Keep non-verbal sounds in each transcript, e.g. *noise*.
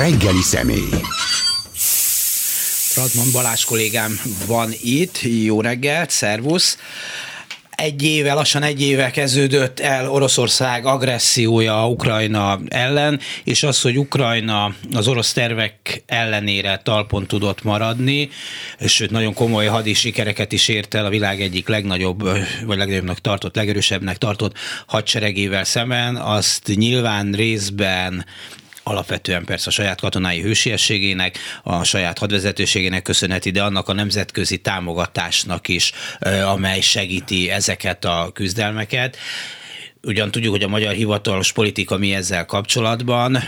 reggeli személy. Radman Balázs kollégám van itt, jó reggelt, szervusz! egy éve, lassan egy éve kezdődött el Oroszország agressziója Ukrajna ellen, és az, hogy Ukrajna az orosz tervek ellenére talpon tudott maradni, sőt nagyon komoly hadi sikereket is ért el a világ egyik legnagyobb, vagy legnagyobbnak tartott, legerősebbnek tartott hadseregével szemben, azt nyilván részben alapvetően persze a saját katonái hősiességének, a saját hadvezetőségének köszönheti, de annak a nemzetközi támogatásnak is, amely segíti ezeket a küzdelmeket. Ugyan tudjuk, hogy a magyar hivatalos politika mi ezzel kapcsolatban,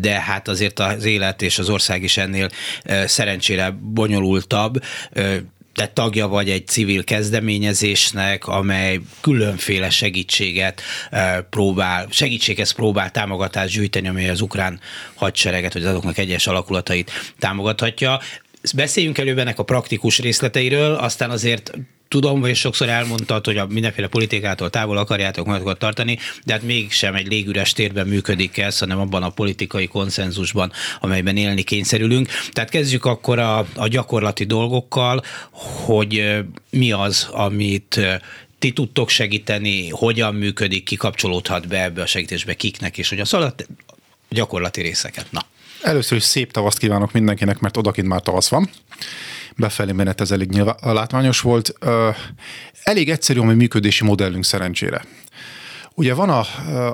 de hát azért az élet és az ország is ennél szerencsére bonyolultabb te tagja vagy egy civil kezdeményezésnek, amely különféle segítséget eh, próbál, segítséghez próbál támogatást gyűjteni, amely az ukrán hadsereget, vagy azoknak egyes alakulatait támogathatja. Beszéljünk előbb ennek a praktikus részleteiről, aztán azért tudom, vagy sokszor elmondtad, hogy a mindenféle politikától távol akarjátok magatokat tartani, de hát mégsem egy légüres térben működik ez, hanem abban a politikai konszenzusban, amelyben élni kényszerülünk. Tehát kezdjük akkor a, a gyakorlati dolgokkal, hogy mi az, amit ti tudtok segíteni, hogyan működik, kikapcsolódhat be ebbe a segítésbe kiknek, és hogy a szalat gyakorlati részeket. Na. Először is szép tavaszt kívánok mindenkinek, mert odakint már tavasz van befelé menet ez elég nyilván, látványos volt. Elég egyszerű a mi működési modellünk szerencsére. Ugye van a,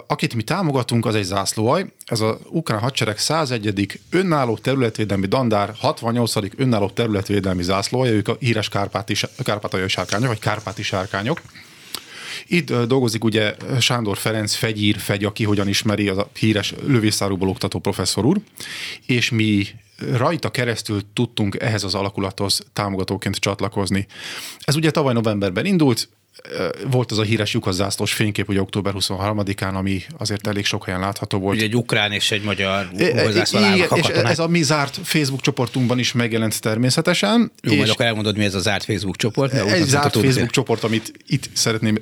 akit mi támogatunk, az egy zászlóaj, ez az ukrán hadsereg 101. önálló területvédelmi dandár, 68. önálló területvédelmi zászlóaj, ők a híres kárpáti, kárpátai sárkányok, vagy kárpáti sárkányok. Itt dolgozik ugye Sándor Ferenc Fegyír, Fegy, aki hogyan ismeri, az a híres lövészárúból oktató professzor úr, és mi rajta keresztül tudtunk ehhez az alakulathoz támogatóként csatlakozni. Ez ugye tavaly novemberben indult, volt az a híres lyukazászlós fénykép, ugye október 23-án, ami azért elég sok helyen látható volt. Ugye egy ukrán és egy magyar Igen, és ez a mi zárt Facebook csoportunkban is megjelent természetesen. Jó, és majd akkor elmondod, mi ez a zárt Facebook csoport. Egy zárt Facebook csoport, amit itt szeretném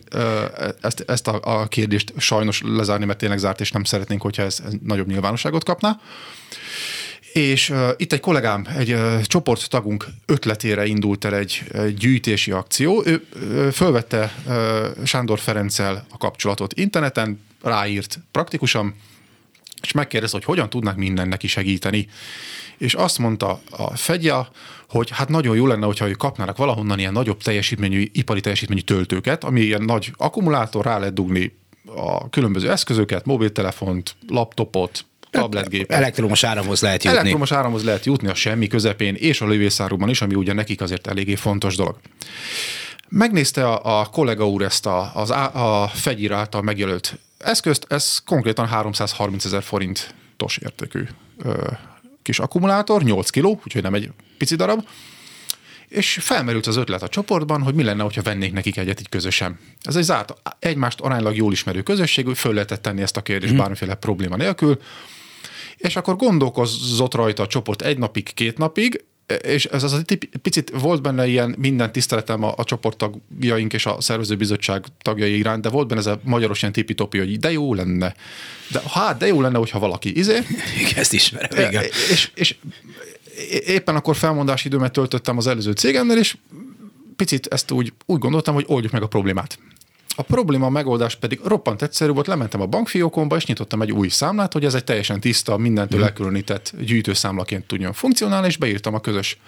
ezt, ezt a, a kérdést sajnos lezárni, mert tényleg zárt, és nem szeretnénk, hogyha ez, ez nagyobb nyilvánosságot kapna. És uh, itt egy kollégám, egy uh, csoporttagunk ötletére indult el egy, egy gyűjtési akció. Ő uh, fölvette uh, Sándor Ferenccel a kapcsolatot interneten, ráírt praktikusan, és megkérdezte, hogy hogyan tudnak minden neki segíteni. És azt mondta a fegya, hogy hát nagyon jó lenne, hogyha ők kapnának valahonnan ilyen nagyobb teljesítményű, ipari teljesítményű töltőket, ami ilyen nagy akkumulátor, rá lehet dugni a különböző eszközöket, mobiltelefont, laptopot, tabletgép. Elektromos áramhoz lehet jutni. Elektromos áramhoz lehet jutni a semmi közepén, és a lövészárúban is, ami ugye nekik azért eléggé fontos dolog. Megnézte a, a kollega úr ezt a, az, a fegyír által megjelölt eszközt, ez konkrétan 330 ezer forintos értékű ö, kis akkumulátor, 8 kiló, úgyhogy nem egy pici darab, és felmerült az ötlet a csoportban, hogy mi lenne, hogyha vennék nekik egyet így közösen. Ez egy zárt, egymást aránylag jól ismerő közösség, föl lehetett tenni ezt a kérdést mm. bármiféle probléma nélkül és akkor gondolkozott rajta a csoport egy napig, két napig, és ez az egy picit volt benne ilyen minden tiszteletem a, a csoporttagjaink és a szervezőbizottság tagjai iránt, de volt benne ez a magyaros ilyen tipi hogy de jó lenne. De hát, de jó lenne, hogyha valaki izé. Ezt ismerem, igen. És, és éppen akkor felmondási időmet töltöttem az előző cégemmel, és picit ezt úgy, úgy gondoltam, hogy oldjuk meg a problémát. A probléma megoldás pedig roppant egyszerű volt, lementem a bankfiókomba, és nyitottam egy új számlát, hogy ez egy teljesen tiszta, mindentől hmm. elkülönített gyűjtőszámlaként tudjon funkcionálni, és beírtam a közös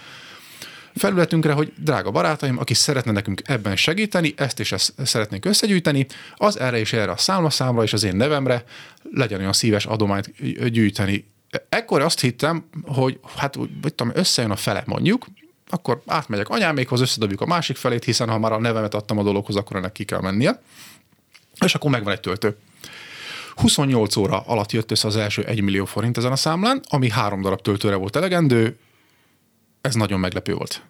felületünkre, hogy drága barátaim, aki szeretne nekünk ebben segíteni, ezt és ezt szeretnénk összegyűjteni, az erre és erre a számlaszámra és az én nevemre legyen olyan szíves adományt gyűjteni. Ekkor azt hittem, hogy hát úgy, tudom, összejön a fele mondjuk, akkor átmegyek anyámékhoz, összedobjuk a másik felét, hiszen ha már a nevemet adtam a dologhoz, akkor ennek ki kell mennie. És akkor megvan egy töltő. 28 óra alatt jött össze az első 1 millió forint ezen a számlán, ami három darab töltőre volt elegendő. Ez nagyon meglepő volt.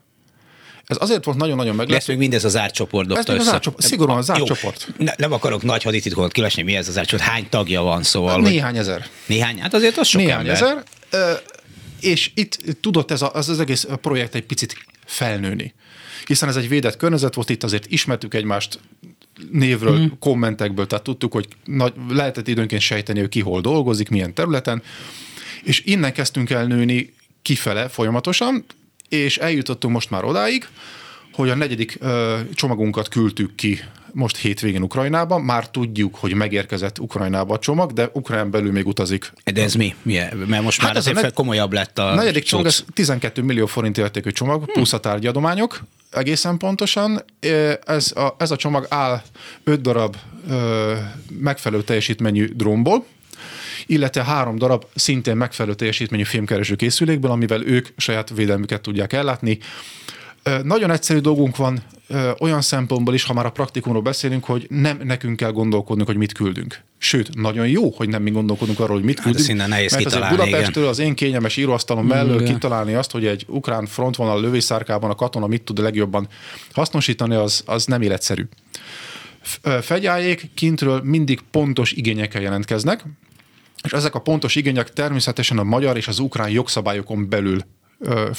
Ez azért volt nagyon-nagyon meglepő. Lesz még mindez az árcsoport. Ez az árcsoport, szigorúan az árcsoport. Ne, nem akarok nagy hadititkot kilesni, mi ez az árcsoport, hány tagja van, szóval. Néhány hogy... ezer. Néhány, hát azért az sok Néhány ember. ezer és itt tudott ez a, az, az egész projekt egy picit felnőni. Hiszen ez egy védett környezet volt, itt azért ismertük egymást névről, mm. kommentekből, tehát tudtuk, hogy nagy, lehetett időnként sejteni, hogy ki hol dolgozik, milyen területen, És innen kezdtünk el nőni kifele folyamatosan, és eljutottunk most már odáig, hogy a negyedik ö, csomagunkat küldtük ki most hétvégén Ukrajnába. Már tudjuk, hogy megérkezett Ukrajnába a csomag, de Ukrajnán belül még utazik. De ez mi? Milyen? Mert most hát már azért negy... komolyabb lett a negyedik csomag, ez 12 millió forint értékű csomag, hm. plusz a tárgyadományok, egészen pontosan. Ez a, ez a csomag áll 5 darab ö, megfelelő teljesítményű drónból, illetve három darab szintén megfelelő teljesítményű filmkereső készülékből, amivel ők saját védelmüket tudják ellátni. Nagyon egyszerű dolgunk van olyan szempontból is, ha már a praktikumról beszélünk, hogy nem nekünk kell gondolkodnunk, hogy mit küldünk. Sőt, nagyon jó, hogy nem mi gondolkodunk arról, hogy mit hát küldünk. Hát nehéz mert azért Budapestről az én kényelmes íróasztalon mellől kitalálni azt, hogy egy ukrán frontvonal lövészárkában a katona mit tud legjobban hasznosítani, az, az nem életszerű. Fegyájék kintről mindig pontos igényekkel jelentkeznek, és ezek a pontos igények természetesen a magyar és az ukrán jogszabályokon belül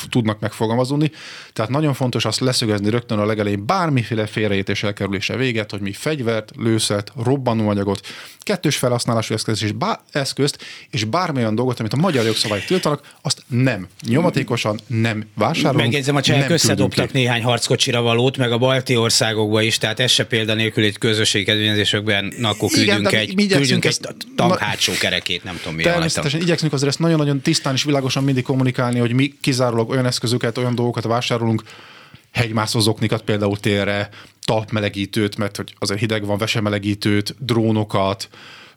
tudnak megfogalmazódni. Tehát nagyon fontos azt leszögezni rögtön a legelején bármiféle félreértés elkerülése véget, hogy mi fegyvert, lőszert, robbanóanyagot, kettős felhasználású eszközt és, bá- eszközt, és bármilyen dolgot, amit a magyar jogszabályok tiltanak, azt nem nyomatékosan nem vásárolunk. Megjegyzem, a csehek összedobtak néhány harckocsira valót, meg a balti országokba is, tehát ez se példa nélkül egy közösségi kedvezményezésekben, akkor küldünk Igen, egy, küldünk egy tank hátsó kerekét, nem tudom mi Természetesen igyekszünk azért ezt nagyon-nagyon tisztán és világosan mindig kommunikálni, hogy mi kizárólag olyan eszközöket, olyan dolgokat vásárolunk, hegymászózoknikat például térre, talpmelegítőt, mert hogy azért hideg van, vesemelegítőt, drónokat,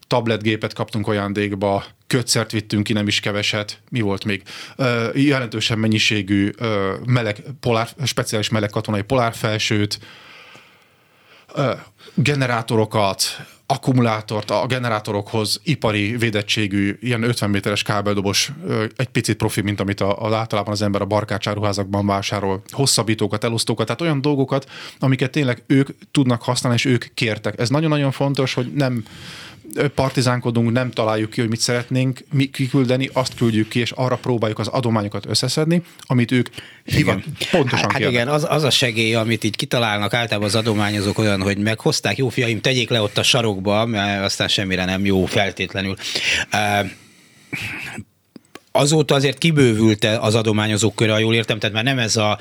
tabletgépet kaptunk ajándékba, kötszert vittünk ki, nem is keveset. Mi volt még? Ö, jelentősen mennyiségű ö, meleg, polár, speciális meleg katonai polárfelsőt, ö, generátorokat, akkumulátort a generátorokhoz ipari védettségű, ilyen 50 méteres kábeldobos, egy picit profi, mint amit a, a, általában az ember a barkácsáruházakban vásárol, hosszabbítókat, elosztókat, tehát olyan dolgokat, amiket tényleg ők tudnak használni, és ők kértek. Ez nagyon-nagyon fontos, hogy nem partizánkodunk, nem találjuk ki, hogy mit szeretnénk mi kiküldeni, azt küldjük ki, és arra próbáljuk az adományokat összeszedni, amit ők hivat, pontosan Hát kérnek. igen, az, az a segély, amit így kitalálnak általában az adományozók olyan, hogy meghozták, jó fiaim, tegyék le ott a sarokba, mert aztán semmire nem jó feltétlenül. Uh, azóta azért kibővült az adományozók köre, ha jól értem, tehát már nem ez a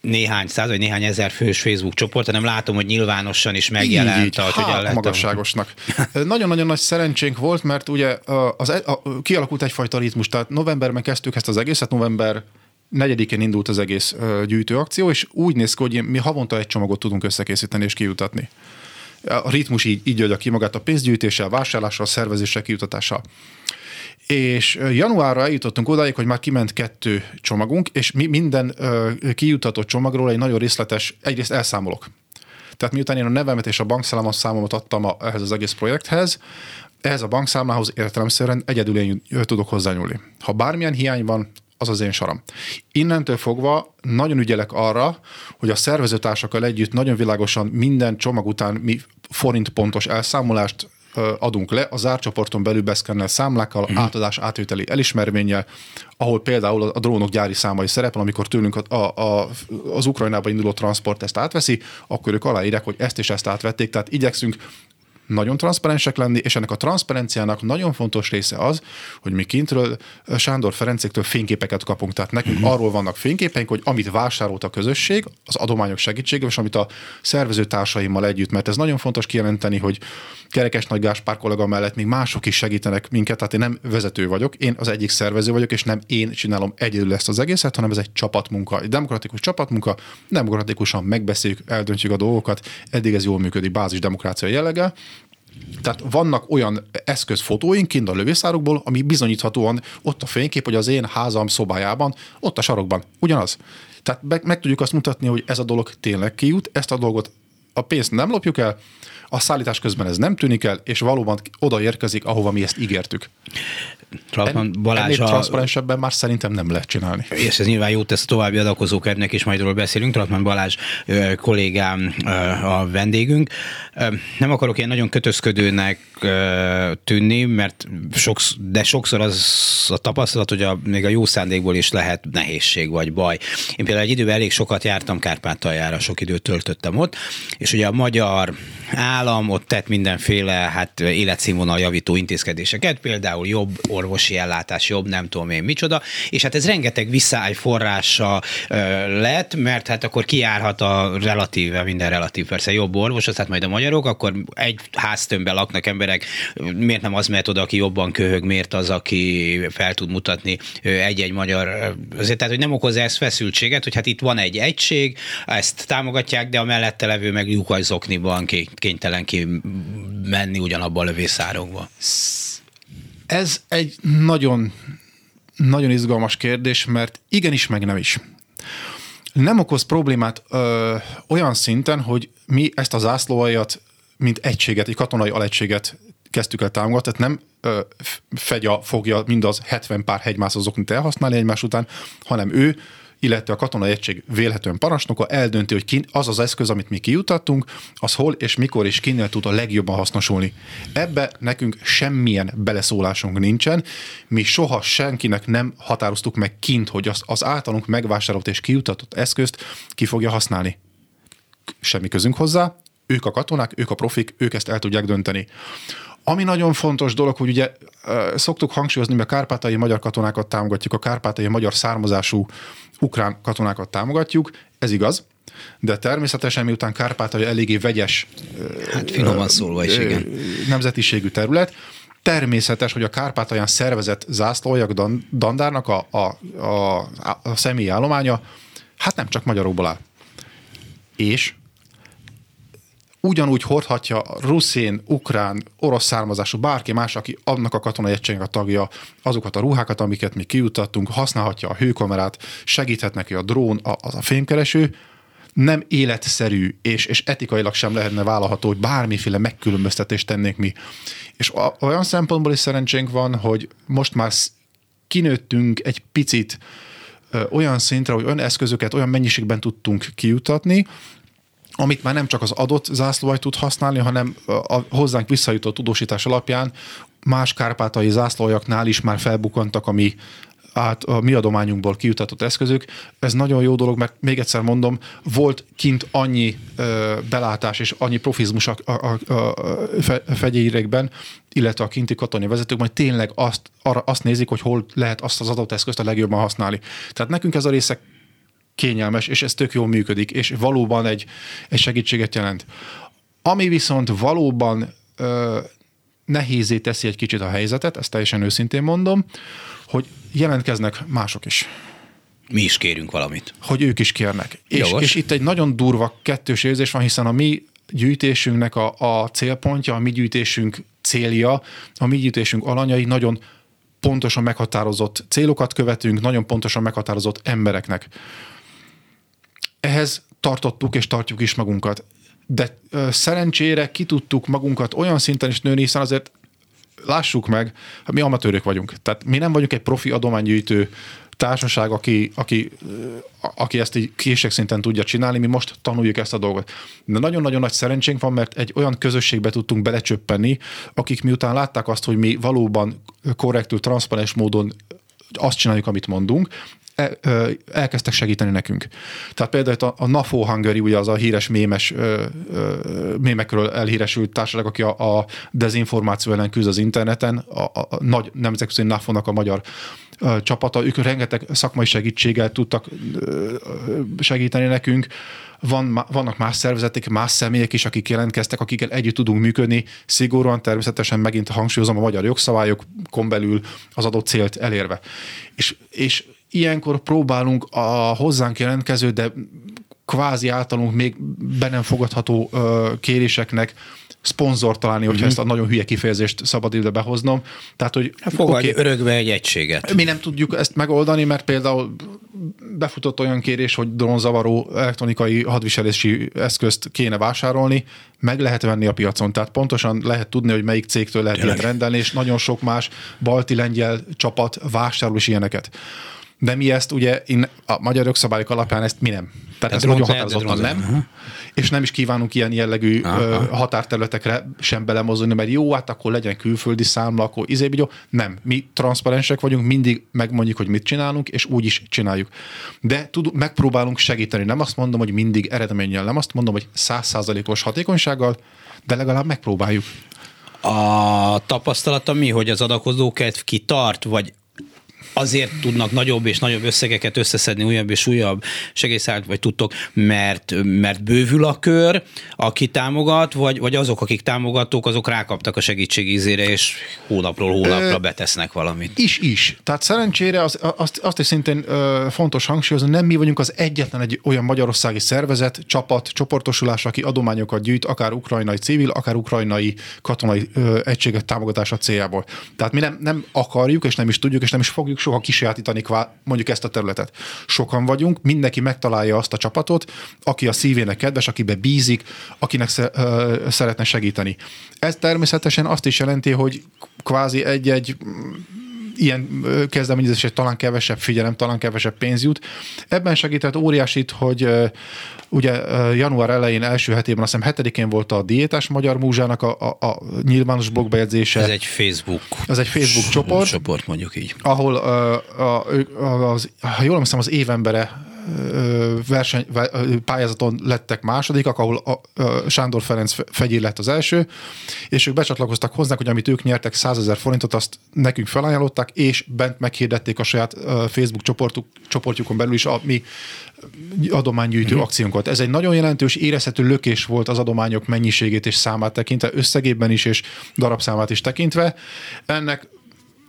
néhány száz vagy néhány ezer fős Facebook csoport, hanem látom, hogy nyilvánosan is megjelent. Így, hogy hogyan lehet magasságosnak. Nagyon-nagyon nagy szerencsénk volt, mert ugye az, e- a, a, kialakult egyfajta ritmus, tehát novemberben kezdtük ezt az egészet, november negyedikén indult az egész gyűjtőakció, és úgy néz ki, hogy mi havonta egy csomagot tudunk összekészíteni és kijutatni. A ritmus így, így adja ki magát a pénzgyűjtéssel, vásárlással, szervezéssel, kijutatással. És januárra eljutottunk odáig, hogy már kiment kettő csomagunk, és mi minden kijutatott csomagról egy nagyon részletes, egyrészt elszámolok. Tehát miután én a nevemet és a bankszámot számomat adtam a, ehhez az egész projekthez, ehhez a bankszámlához értelemszerűen egyedül én tudok hozzányúlni. Ha bármilyen hiány van, az az én saram. Innentől fogva nagyon ügyelek arra, hogy a szervezőtársakkal együtt nagyon világosan minden csomag után mi forint pontos elszámolást adunk le. A zárcsoporton belül beszkennel számlákkal, uh-huh. átadás átvételi elismerménnyel, ahol például a drónok gyári számai szerepel, amikor tőlünk a, a, a, az Ukrajnába induló transport ezt átveszi, akkor ők aláírják, hogy ezt és ezt átvették, tehát igyekszünk nagyon transzparensek lenni, és ennek a transzparenciának nagyon fontos része az, hogy mi kintről Sándor Ferencéktől fényképeket kapunk. Tehát nekünk uh-huh. arról vannak fényképeink, hogy amit vásárolt a közösség, az adományok segítségével, és amit a szervező társaimmal együtt, mert ez nagyon fontos kijelenteni, hogy Kerekes Nagy Gáspár kollega mellett még mások is segítenek minket, tehát én nem vezető vagyok, én az egyik szervező vagyok, és nem én csinálom egyedül ezt az egészet, hanem ez egy csapatmunka, egy demokratikus csapatmunka, demokratikusan megbeszéljük, eldöntjük a dolgokat, eddig ez jól működik bázis demokrácia jelleggel, tehát vannak olyan eszközfotóink kint a lövészárokból, ami bizonyíthatóan ott a fénykép, hogy az én házam szobájában, ott a sarokban. Ugyanaz. Tehát meg, meg tudjuk azt mutatni, hogy ez a dolog tényleg kijut, ezt a dolgot a pénzt nem lopjuk el, a szállítás közben ez nem tűnik el, és valóban oda érkezik, ahova mi ezt ígértük. Trautmann Balázs a... transzparensebben már szerintem nem lehet csinálni. És ez nyilván jót tesz a további adakozók ennek is majd beszélünk. Trautmann Balázs kollégám a vendégünk. Nem akarok ilyen nagyon kötözködőnek tűnni, mert sokszor, de sokszor az a tapasztalat, hogy a, még a jó szándékból is lehet nehézség vagy baj. Én például egy időben elég sokat jártam Kárpátaljára, sok időt töltöttem ott, és ugye a magyar állam ott tett mindenféle hát életszínvonal javító intézkedéseket, például jobb orvosi ellátás, jobb nem tudom én micsoda, és hát ez rengeteg visszály forrása lett, mert hát akkor kiárhat a relatíve, minden relatív persze jobb orvos, tehát majd a magyarok, akkor egy háztömbben laknak emberek, miért nem az mehet oda, aki jobban köhög, miért az, aki fel tud mutatni egy-egy magyar, azért tehát, hogy nem okoz ez feszültséget, hogy hát itt van egy egység, ezt támogatják, de a mellette levő meg lyukajzokniban kénytelen ki menni ugyanabban a lövészárokba. Ez egy nagyon, nagyon izgalmas kérdés, mert igenis, meg nem is. Nem okoz problémát ö, olyan szinten, hogy mi ezt a zászlóajat, mint egységet, egy katonai alegységet kezdtük el támogatni, tehát nem ö, fegya fogja mindaz 70 pár hegymászozóknit elhasználni egymás után, hanem ő illetve a katonai egység vélhetően parancsnoka eldönti, hogy ki, az az eszköz, amit mi kijutattunk, az hol és mikor és kinél tud a legjobban hasznosulni. Ebbe nekünk semmilyen beleszólásunk nincsen, mi soha senkinek nem határoztuk meg kint, hogy az, az általunk megvásárolt és kijutatott eszközt ki fogja használni. Semmi közünk hozzá, ők a katonák, ők a profik, ők ezt el tudják dönteni. Ami nagyon fontos dolog, hogy ugye szoktuk hangsúlyozni, hogy a kárpátai magyar katonákat támogatjuk, a kárpátai magyar származású ukrán katonákat támogatjuk, ez igaz, de természetesen miután Kárpátalja eléggé vegyes hát finoman szólva is, igen. nemzetiségű terület, természetes, hogy a Kárpátalján szervezett zászlójak dandárnak a, a, a, a személyi állománya hát nem csak magyarokból áll. És ugyanúgy hordhatja ruszén, ukrán, orosz származású bárki más, aki annak a katonai egységnek a tagja, azokat a ruhákat, amiket mi kiutattunk, használhatja a hőkamerát, segíthet neki a drón, a, az a fémkereső, nem életszerű, és, és etikailag sem lehetne vállalható, hogy bármiféle megkülönböztetést tennénk mi. És olyan szempontból is szerencsénk van, hogy most már kinőttünk egy picit olyan szintre, hogy olyan eszközöket olyan mennyiségben tudtunk kiutatni, amit már nem csak az adott zászlóaj tud használni, hanem a hozzánk visszajutott tudósítás alapján más kárpátai zászlójaknál is már felbukantak a mi át a mi adományunkból kijutatott eszközök. Ez nagyon jó dolog, mert még egyszer mondom, volt kint annyi ö, belátás és annyi profizmus a, a, a, a fegyérekben, illetve a kinti katonai vezetők, majd tényleg azt, arra, azt nézik, hogy hol lehet azt az adott eszközt a legjobban használni. Tehát nekünk ez a része kényelmes, és ez tök jól működik, és valóban egy, egy segítséget jelent. Ami viszont valóban ö, nehézé teszi egy kicsit a helyzetet, ezt teljesen őszintén mondom, hogy jelentkeznek mások is. Mi is kérünk valamit. Hogy ők is kérnek. És, és itt egy nagyon durva kettős érzés van, hiszen a mi gyűjtésünknek a, a célpontja, a mi gyűjtésünk célja, a mi gyűjtésünk alanyai nagyon pontosan meghatározott célokat követünk, nagyon pontosan meghatározott embereknek ehhez tartottuk és tartjuk is magunkat. De ö, szerencsére ki tudtuk magunkat olyan szinten is nőni, hiszen azért lássuk meg, mi amatőrök vagyunk. Tehát mi nem vagyunk egy profi adománygyűjtő társaság, aki, aki, aki ezt így kések szinten tudja csinálni, mi most tanuljuk ezt a dolgot. De nagyon-nagyon nagy szerencsénk van, mert egy olyan közösségbe tudtunk belecsöppenni, akik miután látták azt, hogy mi valóban korrektül, transzparens módon azt csináljuk, amit mondunk, elkezdtek segíteni nekünk. Tehát például a, a NAFO Hungary, ugye az a híres mémes, mémekről elhíresült társaság, aki a, a dezinformáció ellen küzd az interneten, a, a, a nagy nemzetközi NAFO-nak a magyar csapata, ők rengeteg szakmai segítséggel tudtak segíteni nekünk. Van, vannak más szervezetek, más személyek is, akik jelentkeztek, akikkel együtt tudunk működni, szigorúan természetesen megint hangsúlyozom a magyar jogszabályokon belül az adott célt elérve. És, és ilyenkor próbálunk a hozzánk jelentkező, de kvázi általunk még be nem fogadható kéréseknek szponzor találni, hogyha uh-huh. ezt a nagyon hülye kifejezést szabad ide behoznom. Tehát, hogy hát fogadj okay, örökbe egy egységet. Mi nem tudjuk ezt megoldani, mert például befutott olyan kérés, hogy drónzavaró elektronikai hadviselési eszközt kéne vásárolni, meg lehet venni a piacon. Tehát pontosan lehet tudni, hogy melyik cégtől lehet Tényleg. ilyen rendelni, és nagyon sok más balti lengyel csapat vásárol is ilyeneket de mi ezt ugye in, a magyar jogszabályok alapján ezt mi nem. Tehát ez nagyon határozottan nem, uh-huh. és nem is kívánunk ilyen jellegű uh-huh. határterületekre sem belemozdulni, mert jó, hát akkor legyen külföldi számla, akkor izé, jó. Nem, mi transzparensek vagyunk, mindig megmondjuk, hogy mit csinálunk, és úgy is csináljuk. De tud, megpróbálunk segíteni. Nem azt mondom, hogy mindig eredménnyel, nem azt mondom, hogy százszázalékos hatékonysággal, de legalább megpróbáljuk. A tapasztalata mi, hogy az adakozókedv kitart, vagy azért tudnak nagyobb és nagyobb összegeket összeszedni, újabb és újabb segélyszállt, vagy tudtok, mert, mert bővül a kör, aki támogat, vagy, vagy azok, akik támogatók, azok rákaptak a segítségízére, és hónapról hónapra betesznek valamit. Is, is. Tehát szerencsére az, azt, azt is szintén fontos hangsúlyozni, nem mi vagyunk az egyetlen egy olyan magyarországi szervezet, csapat, csoportosulás, aki adományokat gyűjt, akár ukrajnai civil, akár ukrajnai katonai egységet támogatása céljából. Tehát mi nem, nem akarjuk, és nem is tudjuk, és nem is fogjuk soha kisajátítani mondjuk ezt a területet. Sokan vagyunk, mindenki megtalálja azt a csapatot, aki a szívének kedves, akibe bízik, akinek szeretne segíteni. Ez természetesen azt is jelenti, hogy kvázi egy-egy ilyen kezdeményezésre talán kevesebb figyelem, talán kevesebb pénz jut. Ebben segített óriásit, hogy ugye január elején első hetében, azt hiszem hetedikén volt a Diétás Magyar Múzsának a, a, a nyilvános blogbejegyzése. Ez egy Facebook. Ez egy Facebook csoport. Csoport mondjuk így. Ahol, a, a, a, az, ha jól emlékszem, az évembere verseny, pályázaton lettek másodikak, ahol a, a Sándor Ferenc fegyér lett az első, és ők becsatlakoztak hozzánk, hogy amit ők nyertek 100 ezer forintot, azt nekünk felajánlották, és bent meghirdették a saját Facebook csoportuk, csoportjukon belül is a mi adománygyűjtő mm. akciónkat. Ez egy nagyon jelentős, érezhető lökés volt az adományok mennyiségét és számát tekintve, összegében is és darabszámát is tekintve. Ennek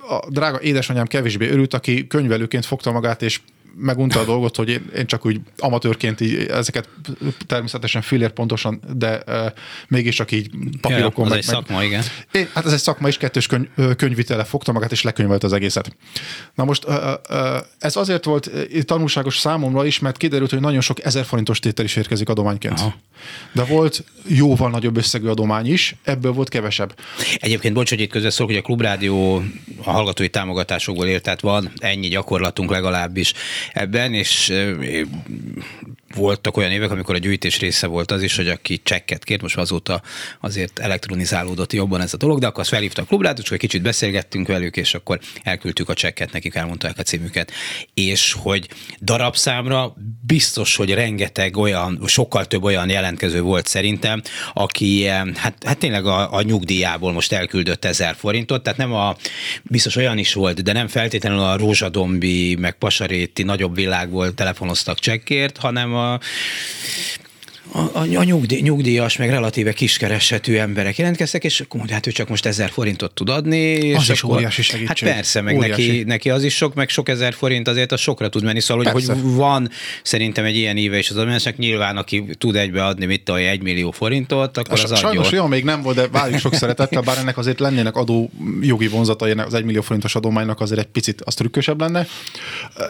a drága édesanyám kevésbé örült, aki könyvelőként fogta magát, és megunta a dolgot, hogy én, én csak úgy amatőrként így ezeket természetesen fillér pontosan, de uh, mégis csak így papírokon. Ja, meg, egy szakma, igen. É, hát ez egy szakma is, kettős könyv, könyvitele fogta magát, és lekönyvelt az egészet. Na most uh, uh, ez azért volt tanulságos számomra is, mert kiderült, hogy nagyon sok ezer forintos tétel is érkezik adományként. Aha. De volt jóval nagyobb összegű adomány is, ebből volt kevesebb. Egyébként, bocs, hogy itt közben hogy a Klubrádió a hallgatói támogatásokból élt, tehát van ennyi gyakorlatunk legalábbis ebben, és voltak olyan évek, amikor a gyűjtés része volt az is, hogy aki csekket kért, most azóta azért elektronizálódott jobban ez a dolog, de akkor azt felhívta a klubrátot, csak egy kicsit beszélgettünk velük, és akkor elküldtük a csekket, nekik elmondták a címüket. És hogy darabszámra biztos, hogy rengeteg olyan, sokkal több olyan jelentkező volt szerintem, aki hát, hát tényleg a, a nyugdíjából most elküldött ezer forintot, tehát nem a, biztos olyan is volt, de nem feltétlenül a rózsadombi, meg pasaréti nagyobb világból telefonoztak csekkért, hanem a a, a, a nyugdíj, nyugdíjas, meg relatíve kiskeresetű emberek jelentkeztek, és akkor mondja, hát ő csak most ezer forintot tud adni. És az is akkor, óriási segítség. Hát persze, meg neki, neki, az is sok, meg sok ezer forint azért az sokra tud menni. Szóval, hogy, hogy van szerintem egy ilyen éve is az admányosnak, nyilván aki tud egybe adni, mit tudom, egy millió forintot, akkor az Sajnos olyan még nem volt, de várjuk sok szeretettel, bár ennek azért lennének adó jogi vonzatai, az egy millió forintos adománynak azért egy picit az trükkösebb lenne.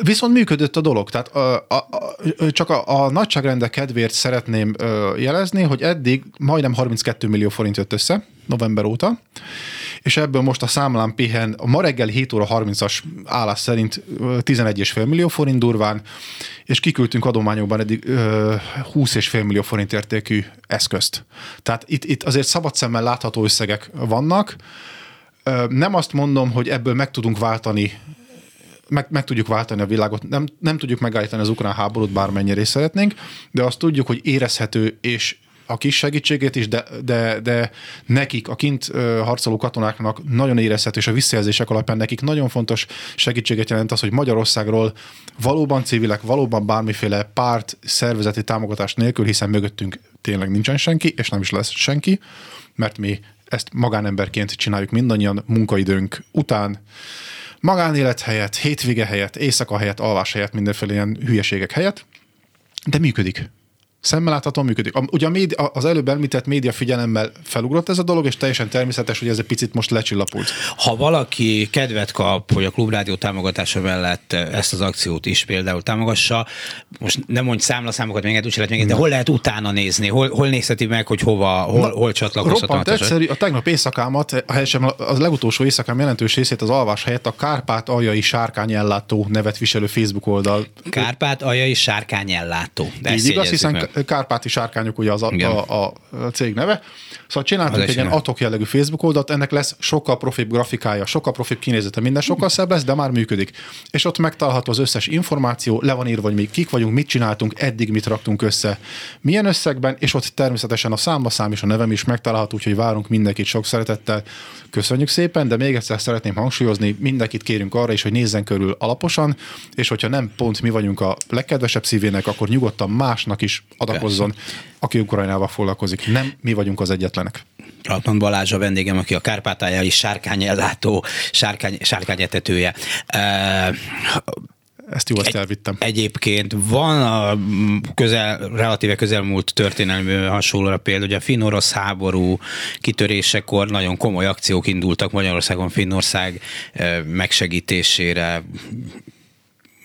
Viszont működött a dolog, tehát a, a, a, csak a, a nagyságrendek kedvéért szeretném szeretném jelezni, hogy eddig majdnem 32 millió forint jött össze november óta, és ebből most a számlán pihen a ma reggel 7 óra 30-as állás szerint 11,5 millió forint durván, és kiküldtünk adományokban eddig 20,5 millió forint értékű eszközt. Tehát itt, itt azért szabad szemmel látható összegek vannak. Nem azt mondom, hogy ebből meg tudunk váltani meg, meg tudjuk váltani a világot, nem, nem tudjuk megállítani az ukrán háborút, bármennyire is szeretnénk, de azt tudjuk, hogy érezhető és a kis segítségét is, de, de, de nekik, a kint harcoló katonáknak nagyon érezhető, és a visszajelzések alapján nekik nagyon fontos segítséget jelent az, hogy Magyarországról valóban civilek, valóban bármiféle párt, szervezeti támogatás nélkül, hiszen mögöttünk tényleg nincsen senki, és nem is lesz senki, mert mi ezt magánemberként csináljuk mindannyian munkaidőnk után, magánélet helyett, hétvége helyett, éjszaka helyett, alvás helyett, mindenféle ilyen hülyeségek helyett, de működik. Szemmel láthatóan működik. A, ugye a média, az előbb említett média figyelemmel felugrott ez a dolog, és teljesen természetes, hogy ez egy picit most lecsillapult. Ha valaki kedvet kap, hogy a Klubrádió támogatása mellett ezt az akciót is például támogassa, most nem mondj számlaszámokat, még úgy lehet még, de hol lehet utána nézni? Hol, hol nézheti meg, hogy hova, hol, Na, hol csatlakozhat? Roppant egyszerű, a tegnap éjszakámat, helyesen az legutolsó éjszakám jelentős részét az alvás helyett a Kárpát aljai sárkányellátó nevet viselő Facebook oldal. Kárpát aljai sárkányellátó. De Így igaz, hiszen meg Kárpáti Sárkányok ugye az a, a, a, cég neve. Szóval csináltunk egy ilyen atok jellegű Facebook oldalt, ennek lesz sokkal profibb grafikája, sokkal profibb kinézete, minden sokkal szebb lesz, de már működik. És ott megtalálható az összes információ, le van írva, hogy mi kik vagyunk, mit csináltunk, eddig mit raktunk össze, milyen összegben, és ott természetesen a számba szám és a nevem is megtalálható, úgyhogy várunk mindenkit sok szeretettel. Köszönjük szépen, de még egyszer szeretném hangsúlyozni, mindenkit kérünk arra is, hogy nézzen körül alaposan, és hogyha nem pont mi vagyunk a legkedvesebb szívének, akkor nyugodtan másnak is adakozzon, aki Ukrajnával foglalkozik. Nem mi vagyunk az egyetlenek. Ratman Balázs a vendégem, aki a kárpátályai sárkányellátó, sárkány, sárkányetetője. Ezt jó, ezt elvittem. Egyébként van a közel, relatíve közelmúlt történelmi hasonlóra például, hogy a finn-orosz háború kitörésekor nagyon komoly akciók indultak Magyarországon Finnország megsegítésére,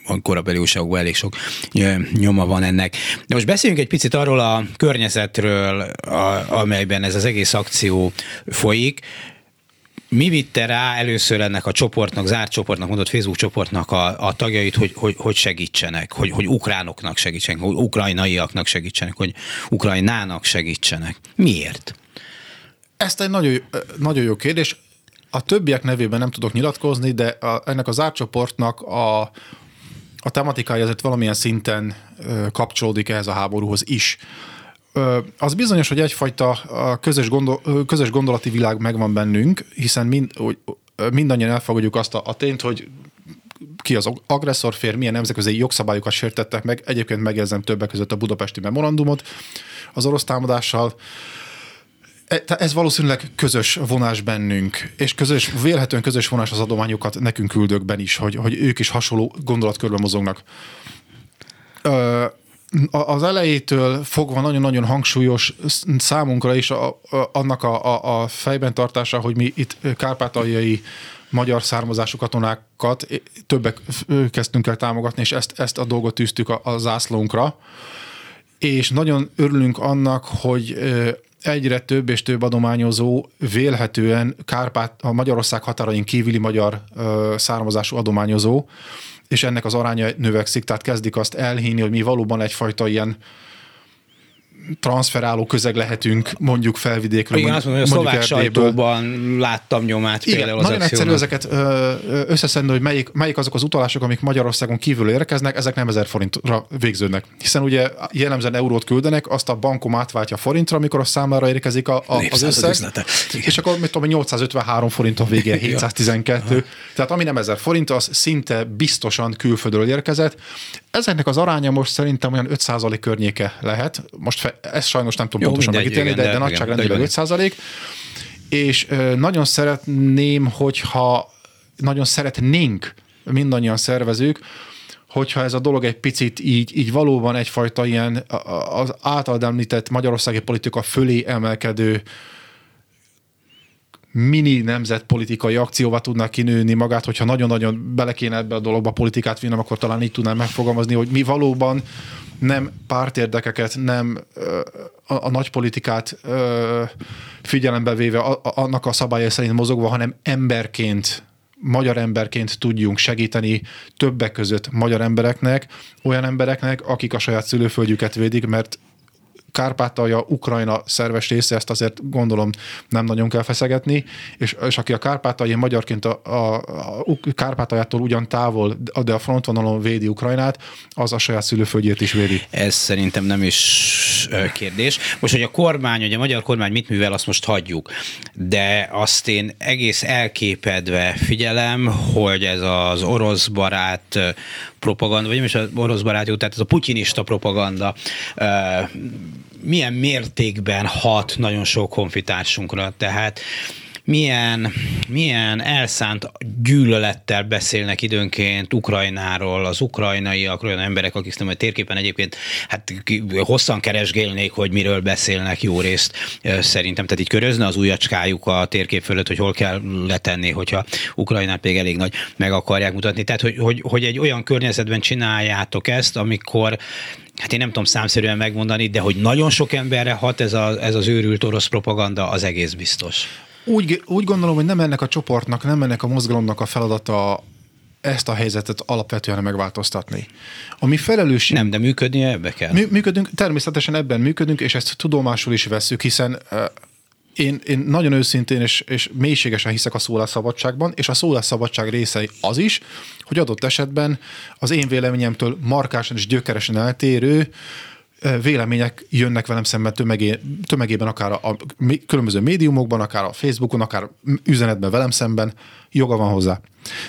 a korabeli újságokban elég sok nyoma van ennek. De most beszéljünk egy picit arról a környezetről, a, amelyben ez az egész akció folyik. Mi vitte rá először ennek a csoportnak, zárt csoportnak, mondott Facebook csoportnak a, a tagjait, hogy, hogy, hogy segítsenek, hogy, hogy ukránoknak segítsenek, hogy ukrajnaiaknak segítsenek, hogy ukrajnának segítsenek. Miért? Ezt egy nagyon, nagyon jó kérdés. A többiek nevében nem tudok nyilatkozni, de a, ennek az átcsoportnak a, a tematikája azért valamilyen szinten kapcsolódik ehhez a háborúhoz is. Az bizonyos, hogy egyfajta közös, gondol, közös gondolati világ megvan bennünk, hiszen mind, mindannyian elfogadjuk azt a, a tényt, hogy ki az agresszor fér, milyen nemzetközi jogszabályokat sértettek meg. Egyébként megjegyzem többek között a budapesti memorandumot az orosz támadással. E, ez valószínűleg közös vonás bennünk, és közös, vélhetően közös vonás az adományokat nekünk küldőkben is, hogy, hogy ők is hasonló gondolatkörben mozognak. Az elejétől fogva nagyon-nagyon hangsúlyos számunkra is a, a, annak a, a, a fejben tartása, hogy mi itt kárpátaljai magyar származású katonákat többek kezdtünk el támogatni, és ezt, ezt a dolgot tűztük a, a zászlónkra. És nagyon örülünk annak, hogy egyre több és több adományozó vélhetően Kárpát, a Magyarország határain kívüli magyar ö, származású adományozó, és ennek az aránya növekszik, tehát kezdik azt elhinni, hogy mi valóban egyfajta ilyen transferáló közeg lehetünk, mondjuk felvidékről. Igen, azt mondom, hogy a szlovák sajtóban láttam nyomát Igen, például az Nagyon egyszerű ezeket összeszedni, hogy melyik, melyik azok az utalások, amik Magyarországon kívül érkeznek, ezek nem ezer forintra végződnek. Hiszen ugye jellemzően eurót küldenek, azt a bankom átváltja forintra, amikor a számlára érkezik a, a, az összeg. És akkor mit tudom, 853 forint a végén, *laughs* 712. Tehát ami nem ezer forint, az szinte biztosan külföldről érkezett. Ezeknek az aránya most szerintem olyan 5% környéke lehet. Most fe, ezt sajnos nem tudom Jó, pontosan megítélni, igen, de, de, nagyságrendileg 5%. És ö, nagyon szeretném, hogyha nagyon szeretnénk mindannyian szervezők, hogyha ez a dolog egy picit így, így valóban egyfajta ilyen az általad említett magyarországi politika fölé emelkedő mini nemzetpolitikai akcióvá tudná kinőni magát, hogyha nagyon-nagyon bele kéne ebbe a dologba politikát vinnem, akkor talán így tudnám megfogalmazni, hogy mi valóban nem pártérdekeket, nem a, a nagy politikát figyelembe véve a, a, annak a szabályai szerint mozogva, hanem emberként magyar emberként tudjunk segíteni többek között magyar embereknek, olyan embereknek, akik a saját szülőföldjüket védik, mert Kárpátalja, Ukrajna szerves része, ezt azért gondolom nem nagyon kell feszegetni, és, és aki a Kárpátaljai magyarként a, a, a Kárpátaljától ugyan távol, de a frontvonalon védi Ukrajnát, az a saját szülőföldjét is védi. Ez szerintem nem is kérdés. Most, hogy a kormány, hogy a magyar kormány mit művel, azt most hagyjuk. De azt én egész elképedve figyelem, hogy ez az orosz barát propaganda, vagy nem is az orosz barát jó, tehát ez a putyinista propaganda milyen mértékben hat nagyon sok honfitársunkra. Tehát milyen, milyen elszánt gyűlölettel beszélnek időnként Ukrajnáról, az ukrajnaiak, olyan emberek, akik nem a térképen egyébként hát hosszan keresgélnék, hogy miről beszélnek jó részt szerintem. Tehát így körözne az ujjacskájuk a térkép fölött, hogy hol kell letenni, hogyha Ukrajnát még elég nagy meg akarják mutatni. Tehát, hogy, hogy, hogy egy olyan környezetben csináljátok ezt, amikor hát én nem tudom számszerűen megmondani, de hogy nagyon sok emberre hat ez, a, ez az őrült orosz propaganda, az egész biztos. Úgy, úgy gondolom, hogy nem ennek a csoportnak, nem ennek a mozgalomnak a feladata ezt a helyzetet alapvetően megváltoztatni. A mi felelősség... Nem, de működni ebbe kell. Mű, működünk, természetesen ebben működünk, és ezt tudomásul is veszük, hiszen én, én nagyon őszintén és, és mélységesen hiszek a szólásszabadságban, és a szólásszabadság része az is, hogy adott esetben az én véleményemtől markásan és gyökeresen eltérő vélemények jönnek velem szemben tömegé, tömegében, akár a, a különböző médiumokban, akár a Facebookon, akár üzenetben velem szemben, joga van hozzá.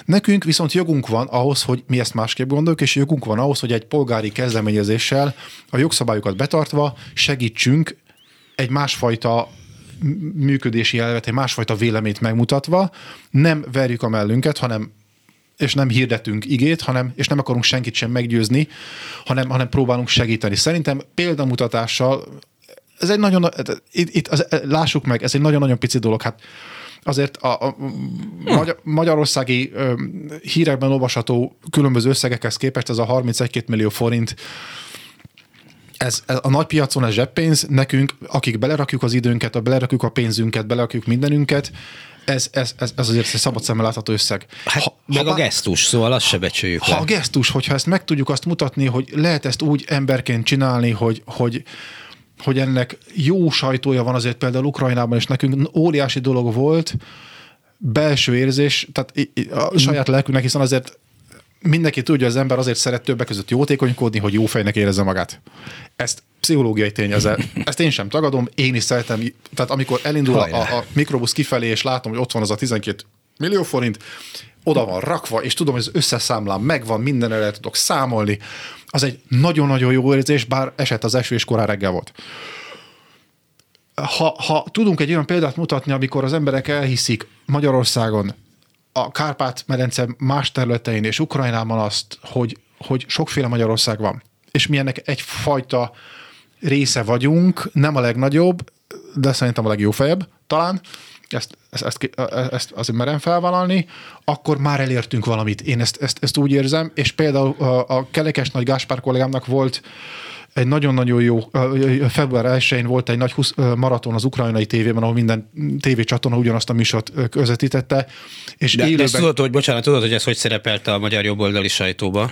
Nekünk viszont jogunk van ahhoz, hogy mi ezt másképp gondoljuk, és jogunk van ahhoz, hogy egy polgári kezdeményezéssel a jogszabályokat betartva segítsünk egy másfajta működési elvet, egy másfajta véleményt megmutatva, nem verjük a mellünket, hanem és nem hirdetünk igét, hanem, és nem akarunk senkit sem meggyőzni, hanem, hanem próbálunk segíteni. Szerintem példamutatással ez egy nagyon, itt, itt az, lássuk meg, ez egy nagyon-nagyon pici dolog. Hát azért a, a Magyar, magyarországi ö, hírekben olvasható különböző összegekhez képest ez a 31 millió forint ez, ez a nagy piacon ez zseppénz, nekünk, akik belerakjuk az időnket, a belerakjuk a pénzünket, belerakjuk mindenünket, ez, ez, ez, ez azért egy szabad szemmel látható összeg. Hát, ha, meg ha, a gesztus, szóval azt se becsüljük Ha le. a gesztus, hogyha ezt meg tudjuk azt mutatni, hogy lehet ezt úgy emberként csinálni, hogy, hogy, hogy ennek jó sajtója van azért például Ukrajnában, és nekünk óriási dolog volt, belső érzés, tehát a saját lelkünknek, hiszen azért mindenki tudja, az ember azért szeret többek között jótékonykodni, hogy jó fejnek érezze magát. Ezt pszichológiai tény, ezt én sem tagadom, én is szeretem, tehát amikor elindul a, a mikrobusz kifelé, és látom, hogy ott van az a 12 millió forint, oda van rakva, és tudom, hogy az összeszámlám megvan, minden el tudok számolni, az egy nagyon-nagyon jó érzés, bár esett az eső, és korán reggel volt. Ha, ha tudunk egy olyan példát mutatni, amikor az emberek elhiszik Magyarországon, a Kárpát-medence más területein és Ukrajnában azt, hogy, hogy sokféle Magyarország van, és mi ennek egyfajta része vagyunk, nem a legnagyobb, de szerintem a legjófejebb. Talán, ezt, ezt, ezt, ezt azért merem felvállalni, akkor már elértünk valamit. Én ezt, ezt, ezt úgy érzem, és például a, a Kelekes Nagy Gáspár kollégámnak volt egy nagyon-nagyon jó, február 1 volt egy nagy maraton az ukrajnai tévében, ahol minden tévécsatorna ugyanazt a műsort közvetítette. És de, élőben... de ezt tudod, hogy bocsánat, tudod, hogy ez hogy szerepelt a magyar jobboldali sajtóba?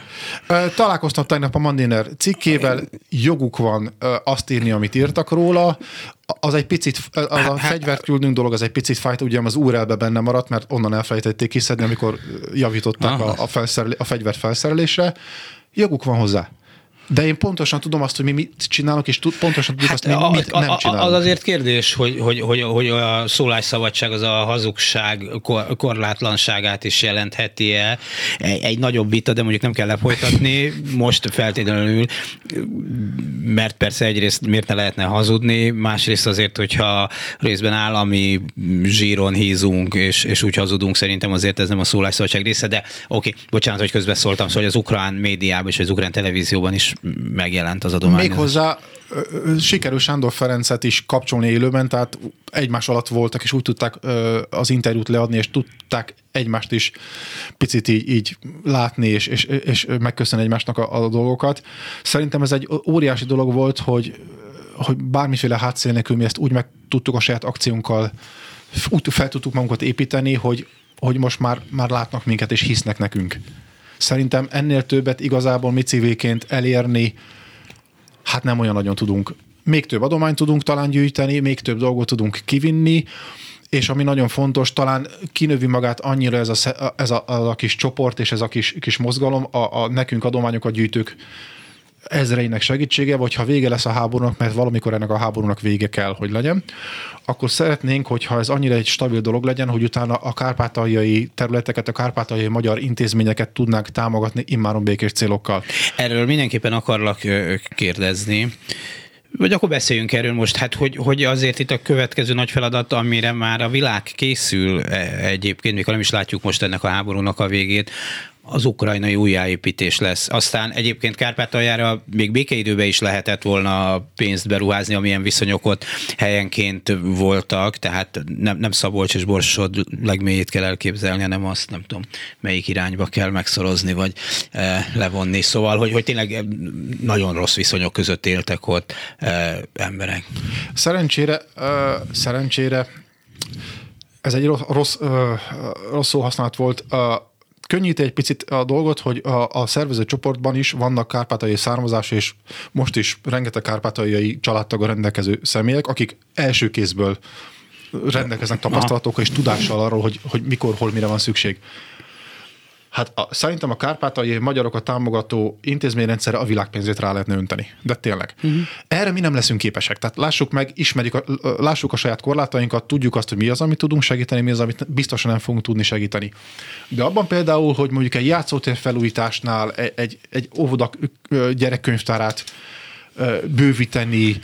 Találkoztam tegnap a Mandiner cikkével, joguk van azt írni, amit írtak róla, az egy picit, az a hát, hát- fegyvert küldünk dolog, az egy picit fájt, ugye az URL-be benne maradt, mert onnan elfelejtették kiszedni, amikor javították a, a, felszerelé, a fegyvert felszerelésre. Joguk van hozzá. De én pontosan tudom azt, hogy mi mit csinálunk, és tud, pontosan tudjuk hát azt, hogy mi mit nem csinálunk. Az azért kérdés, hogy, hogy, hogy, hogy a szólásszabadság az a hazugság korlátlanságát is jelentheti-e. Egy, egy nagyobb vita, de mondjuk nem kell lefolytatni most feltétlenül, mert persze egyrészt miért ne lehetne hazudni, másrészt azért, hogyha részben állami zsíron hízunk, és, és úgy hazudunk, szerintem azért ez nem a szólásszabadság része, de oké, okay, bocsánat, hogy közbeszóltam, szóval az ukrán médiában és az ukrán televízióban is megjelent az adomány. Méghozzá sikerül Sándor Ferencet is kapcsolni élőben, tehát egymás alatt voltak, és úgy tudták az interjút leadni, és tudták egymást is picit így, így látni, és, és, és megköszönni egymásnak a, a dolgokat. Szerintem ez egy óriási dolog volt, hogy, hogy bármiféle hátszél nélkül mi ezt úgy meg tudtuk a saját akciónkkal, úgy fel tudtuk magunkat építeni, hogy, hogy most már, már látnak minket, és hisznek nekünk. Szerintem ennél többet igazából mi civilként elérni, hát nem olyan nagyon tudunk. Még több adományt tudunk talán gyűjteni, még több dolgot tudunk kivinni, és ami nagyon fontos, talán kinövi magát annyira ez a, ez a, a, kis csoport és ez a kis, kis mozgalom, a, a nekünk adományokat gyűjtők ezreinek segítsége, vagy ha vége lesz a háborúnak, mert valamikor ennek a háborúnak vége kell, hogy legyen, akkor szeretnénk, hogyha ez annyira egy stabil dolog legyen, hogy utána a kárpátaljai területeket, a kárpátaljai magyar intézményeket tudnánk támogatni immáron békés célokkal. Erről mindenképpen akarlak kérdezni Vagy akkor beszéljünk erről most, hát hogy, hogy azért itt a következő nagy feladat, amire már a világ készül e, egyébként, mikor nem is látjuk most ennek a háborúnak a végét, az ukrajnai újjáépítés lesz. Aztán egyébként Kárpátaljára még békeidőben is lehetett volna pénzt beruházni, amilyen viszonyok ott helyenként voltak, tehát nem, nem Szabolcs és Borsod legmélyét kell elképzelni, hanem azt nem tudom, melyik irányba kell megszorozni, vagy e, levonni. Szóval, hogy, hogy tényleg nagyon rossz viszonyok között éltek ott e, emberek. Szerencsére, e, szerencsére ez egy rossz, rossz, rossz szó használat volt könnyíti egy picit a dolgot, hogy a, a szervező csoportban is vannak kárpátai származás, és most is rengeteg kárpátaljai családtaga rendelkező személyek, akik első kézből rendelkeznek tapasztalatokkal és tudással arról, hogy, hogy mikor, hol, mire van szükség. Hát a, szerintem a kárpátai magyarokat támogató intézményrendszerre a világpénzét rá lehetne önteni. De tényleg. Uh-huh. Erre mi nem leszünk képesek. Tehát lássuk meg, ismerjük, a, lássuk a saját korlátainkat, tudjuk azt, hogy mi az, amit tudunk segíteni, mi az, amit biztosan nem fogunk tudni segíteni. De abban például, hogy mondjuk egy játszótér felújításnál egy, egy, egy óvoda gyerekkönyvtárát bővíteni,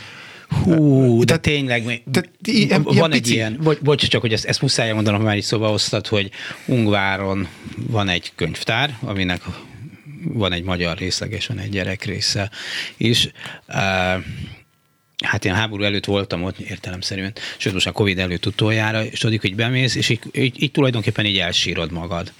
Hú, de, tényleg, de, ilyen, van ilyen egy pici... ilyen, bocs, csak hogy ezt, ezt muszáj mondanom, már így szóba osztad, hogy Ungváron van egy könyvtár, aminek van egy magyar részlegesen egy gyerek része is. Uh, hát én háború előtt voltam ott értelemszerűen, sőt most a Covid előtt utoljára, és tudjuk, hogy bemész, és így, így, így tulajdonképpen így elsírod magad.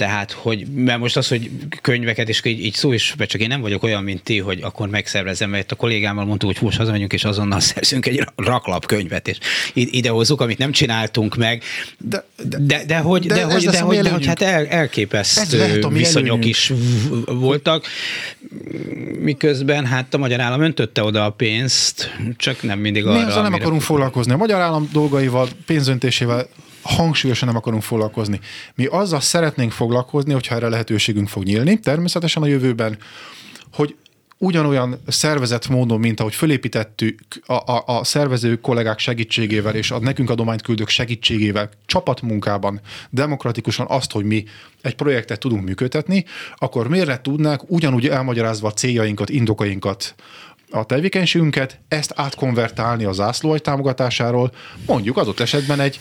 Tehát, hogy, mert most az, hogy könyveket, és így, így szó is, csak én nem vagyok olyan, mint ti, hogy akkor megszervezem, mert a kollégámmal mondtuk, hogy most hazamegyünk, és azonnal *laughs* szerzünk egy raklap könyvet, és idehozzuk, amit nem csináltunk meg. De, de, de, de hogy, de, de, hogy, de, hogy, de hogy hát el, elképesztő lehet, viszonyok előnyünk. is voltak, miközben hát a magyar állam öntötte oda a pénzt, csak nem mindig arra. Mi nem akarunk foglalkozni. A magyar állam dolgaival, pénzöntésével hangsúlyosan nem akarunk foglalkozni. Mi azzal szeretnénk foglalkozni, hogyha erre lehetőségünk fog nyílni, természetesen a jövőben, hogy ugyanolyan szervezett módon, mint ahogy fölépítettük a, a, a szervező kollégák segítségével és a nekünk adományt küldők segítségével csapatmunkában demokratikusan azt, hogy mi egy projektet tudunk működtetni, akkor miért ne tudnák ugyanúgy elmagyarázva a céljainkat, indokainkat, a tevékenységünket, ezt átkonvertálni a zászlóaj támogatásáról, mondjuk adott esetben egy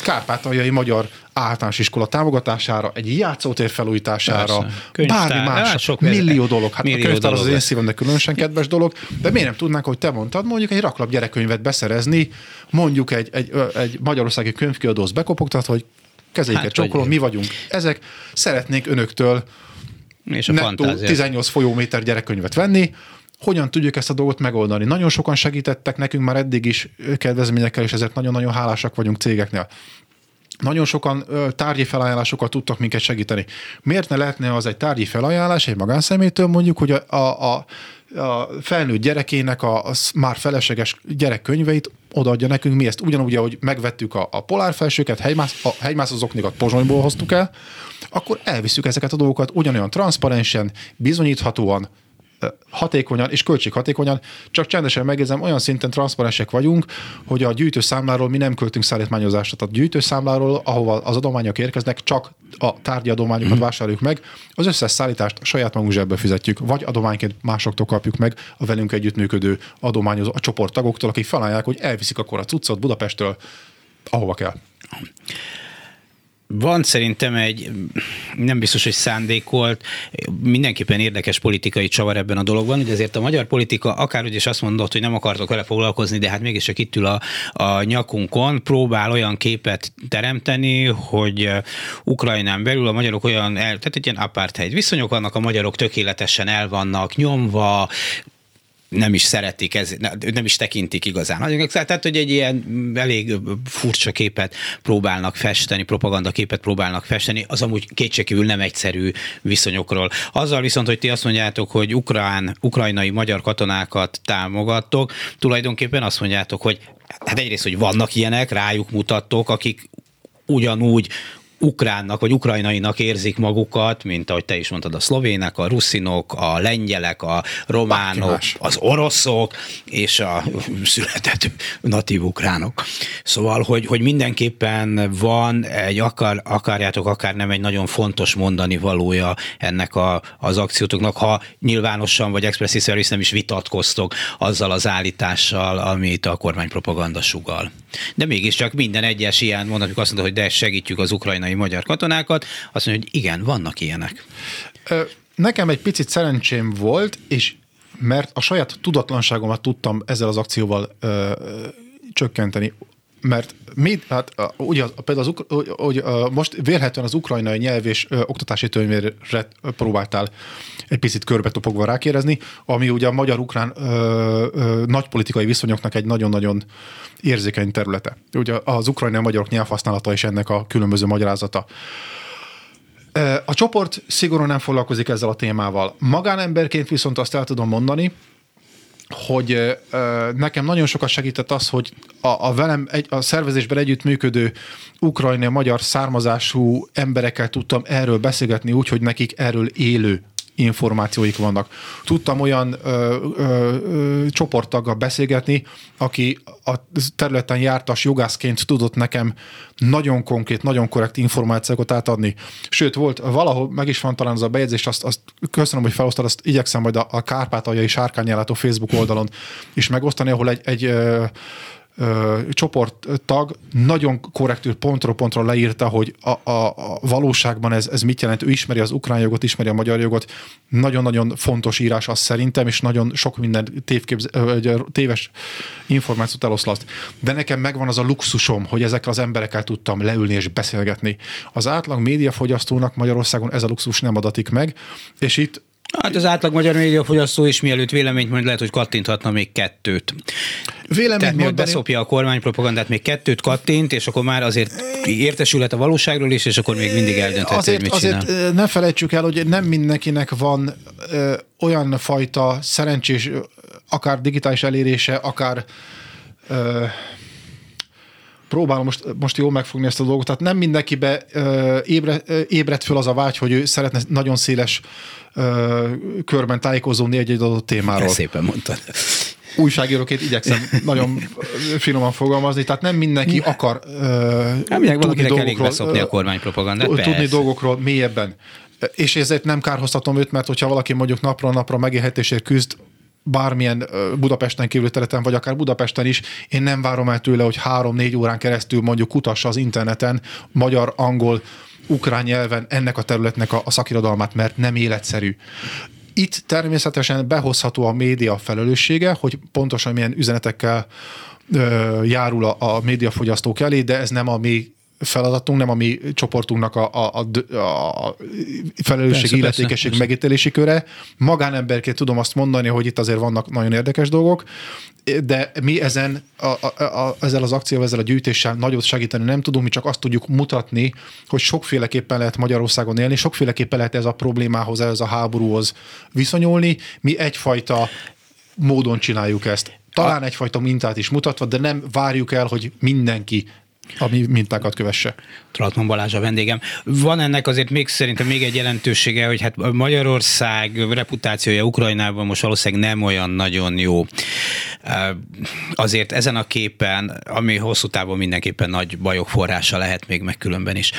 kárpátaljai magyar általános iskola támogatására, egy játszótér felújítására, Könyvtár, bármi más, sok millió dolog. Hát millió a könyvtár az az én szívemnek különösen kedves dolog, de miért nem tudnánk, hogy te mondtad, mondjuk egy raklap gyerekkönyvet beszerezni, mondjuk egy, egy, egy magyarországi könyvkiadóhoz bekopogtat, hogy kezeiket hát, csókolom, mi vagyunk ezek, szeretnék önöktől és a nettó 18 folyóméter gyerekkönyvet venni, hogyan tudjuk ezt a dolgot megoldani. Nagyon sokan segítettek nekünk már eddig is kedvezményekkel, és ezért nagyon-nagyon hálásak vagyunk cégeknél. Nagyon sokan tárgyi felajánlásokkal tudtak minket segíteni. Miért ne lehetne az egy tárgyi felajánlás egy magánszemélytől mondjuk, hogy a, a, a a felnőtt gyerekének a, a már felesleges gyerekkönyveit odaadja nekünk, mi ezt ugyanúgy, ahogy megvettük a, a polárfelsőket, hegymász, a hegymászozoknikat pozsonyból hoztuk el, akkor elviszük ezeket a dolgokat ugyanolyan transzparensen, bizonyíthatóan, hatékonyan és költséghatékonyan, csak csendesen megjegyzem, olyan szinten transzparensek vagyunk, hogy a gyűjtőszámláról mi nem költünk szállítmányozásra. Tehát gyűjtőszámláról, ahova az adományok érkeznek, csak a tárgyi adományokat mm. vásároljuk meg, az összes szállítást saját magunk zsebbe fizetjük, vagy adományként másoktól kapjuk meg a velünk együttműködő adományozó, a csoporttagoktól, akik felajánlják, hogy elviszik akkor a cuccot Budapestről, ahova kell. Van szerintem egy, nem biztos, hogy szándékolt, mindenképpen érdekes politikai csavar ebben a dologban, hogy ezért a magyar politika akárhogy is azt mondott, hogy nem akartok vele foglalkozni, de hát mégis csak itt ül a, a nyakunkon, próbál olyan képet teremteni, hogy Ukrajnán belül a magyarok olyan, el, tehát egy ilyen apartheid viszonyok vannak, a magyarok tökéletesen el vannak nyomva, nem is szeretik, ez, nem is tekintik igazán. Tehát, hogy egy ilyen elég furcsa képet próbálnak festeni, propaganda képet próbálnak festeni, az amúgy kétségkívül nem egyszerű viszonyokról. Azzal viszont, hogy ti azt mondjátok, hogy ukrán, ukrajnai magyar katonákat támogattok, tulajdonképpen azt mondjátok, hogy hát egyrészt, hogy vannak ilyenek, rájuk mutattok, akik ugyanúgy ukránnak vagy ukrajnainak érzik magukat, mint ahogy te is mondtad, a szlovének, a ruszinok, a lengyelek, a románok, az oroszok és a született natív ukránok. Szóval, hogy, hogy mindenképpen van egy akar, akarjátok, akár nem egy nagyon fontos mondani valója ennek a, az akciótoknak, ha nyilvánosan vagy expressis service nem is vitatkoztok azzal az állítással, amit a kormánypropaganda sugal. De mégiscsak minden egyes ilyen mondatuk azt mondta, hogy de segítjük az ukrajnai magyar katonákat, azt mondja, hogy igen, vannak ilyenek. Nekem egy picit szerencsém volt, és mert a saját tudatlanságomat tudtam ezzel az akcióval ö, csökkenteni mert mi, hát ugye például az, hogy most vélhetően az ukrajnai nyelv és ö, oktatási törvényre próbáltál egy picit körbetopogva rákérdezni, ami ugye a magyar-ukrán nagypolitikai viszonyoknak egy nagyon-nagyon érzékeny területe. Ugye az ukrajnai magyarok nyelvhasználata és ennek a különböző magyarázata. A csoport szigorúan nem foglalkozik ezzel a témával. Magánemberként viszont azt el tudom mondani, hogy nekem nagyon sokat segített az, hogy a, a velem egy, a szervezésben együttműködő ukrajnai magyar származású emberekkel tudtam erről beszélgetni úgy, hogy nekik erről élő információik vannak. Tudtam olyan ö, ö, ö, csoporttaggal beszélgetni, aki a területen jártas jogászként tudott nekem nagyon konkrét, nagyon korrekt információkat átadni. Sőt, volt valahol, meg is van talán az a bejegyzés, azt, azt köszönöm, hogy felosztad, azt igyekszem majd a, a Kárpátaljai Sárkányjellátó Facebook oldalon is megosztani, ahol egy, egy ö, ö, csoporttag nagyon korrektül pontról pontra leírta, hogy a, a, a valóságban ez, ez mit jelent. Ő ismeri az ukrán jogot, ismeri a magyar jogot. Nagyon-nagyon fontos írás az szerintem, és nagyon sok minden tévképz, téves információt eloszlaszt. De nekem megvan az a luxusom, hogy ezekkel az emberekkel tudtam leülni és beszélgetni. Az átlag médiafogyasztónak Magyarországon ez a luxus nem adatik meg, és itt Hát az átlag magyar médiafogyasztó is mielőtt véleményt mond, lehet, hogy kattinthatna még kettőt. Véleményt Tehát mondani... beszopja a kormánypropagandát, még kettőt kattint, és akkor már azért értesülhet a valóságról is, és akkor még mindig eldönthet, azért, hogy mit azért csinál. ne felejtsük el, hogy nem mindenkinek van ö, olyan fajta szerencsés, akár digitális elérése, akár ö, próbálom most, most jól megfogni ezt a dolgot, tehát nem mindenkibe ö, ébre, ö, ébredt föl az a vágy, hogy ő szeretne nagyon széles ö, körben tájékozódni egy-egy adott témáról. Ezt szépen mondtad. Újságíróként igyekszem nagyon finoman fogalmazni, tehát nem mindenki akar uh, nem mindenki valakinek elég beszopni a kormánypropagandát, Tudni persze. dolgokról mélyebben. És ezért nem kárhoztatom őt, mert hogyha valaki mondjuk napról napra megélhetésért küzd, bármilyen Budapesten kívül területen, vagy akár Budapesten is, én nem várom el tőle, hogy három-négy órán keresztül mondjuk kutassa az interneten magyar, angol, ukrán nyelven ennek a területnek a, a szakirodalmát, mert nem életszerű. Itt természetesen behozható a média felelőssége, hogy pontosan milyen üzenetekkel ö, járul a, a médiafogyasztók elé, de ez nem a mi feladatunk, nem a mi csoportunknak a, a, a, a felelősség, persze, illetékesség persze. megítélési köre. Magánemberként tudom azt mondani, hogy itt azért vannak nagyon érdekes dolgok, de mi ezen, a, a, a, ezzel az akcióval, ezzel a gyűjtéssel nagyot segíteni nem tudunk, mi csak azt tudjuk mutatni, hogy sokféleképpen lehet Magyarországon élni, sokféleképpen lehet ez a problémához, ez a háborúhoz viszonyulni. Mi egyfajta módon csináljuk ezt. Talán egyfajta mintát is mutatva, de nem várjuk el, hogy mindenki ami mintákat kövesse. Tratman Balázs a vendégem. Van ennek azért még szerintem még egy jelentősége, hogy hát Magyarország reputációja Ukrajnában most valószínűleg nem olyan nagyon jó. Azért ezen a képen, ami hosszú távon mindenképpen nagy bajok forrása lehet még meg különben is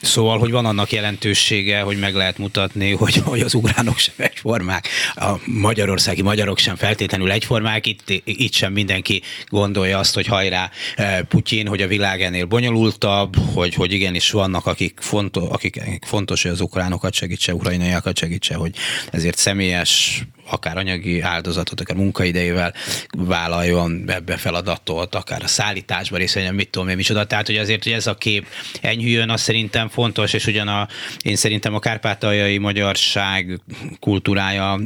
Szóval, hogy van annak jelentősége, hogy meg lehet mutatni, hogy, hogy az ugránok sem egyformák, a magyarországi magyarok sem feltétlenül egyformák, itt, itt sem mindenki gondolja azt, hogy hajrá eh, Putyin, hogy a világ ennél bonyolultabb, hogy, hogy igenis vannak, akik, fontos, akik fontos, hogy az ukránokat segítse, ukrajnaiakat segítse, hogy ezért személyes akár anyagi áldozatot, akár munkaidejével vállaljon ebbe feladatot, akár a szállításba részvényen, mit tudom én, micsoda. Tehát, hogy azért, hogy ez a kép enyhüljön, az szerintem fontos, és ugyan a, én szerintem a kárpátaljai magyarság kultúrája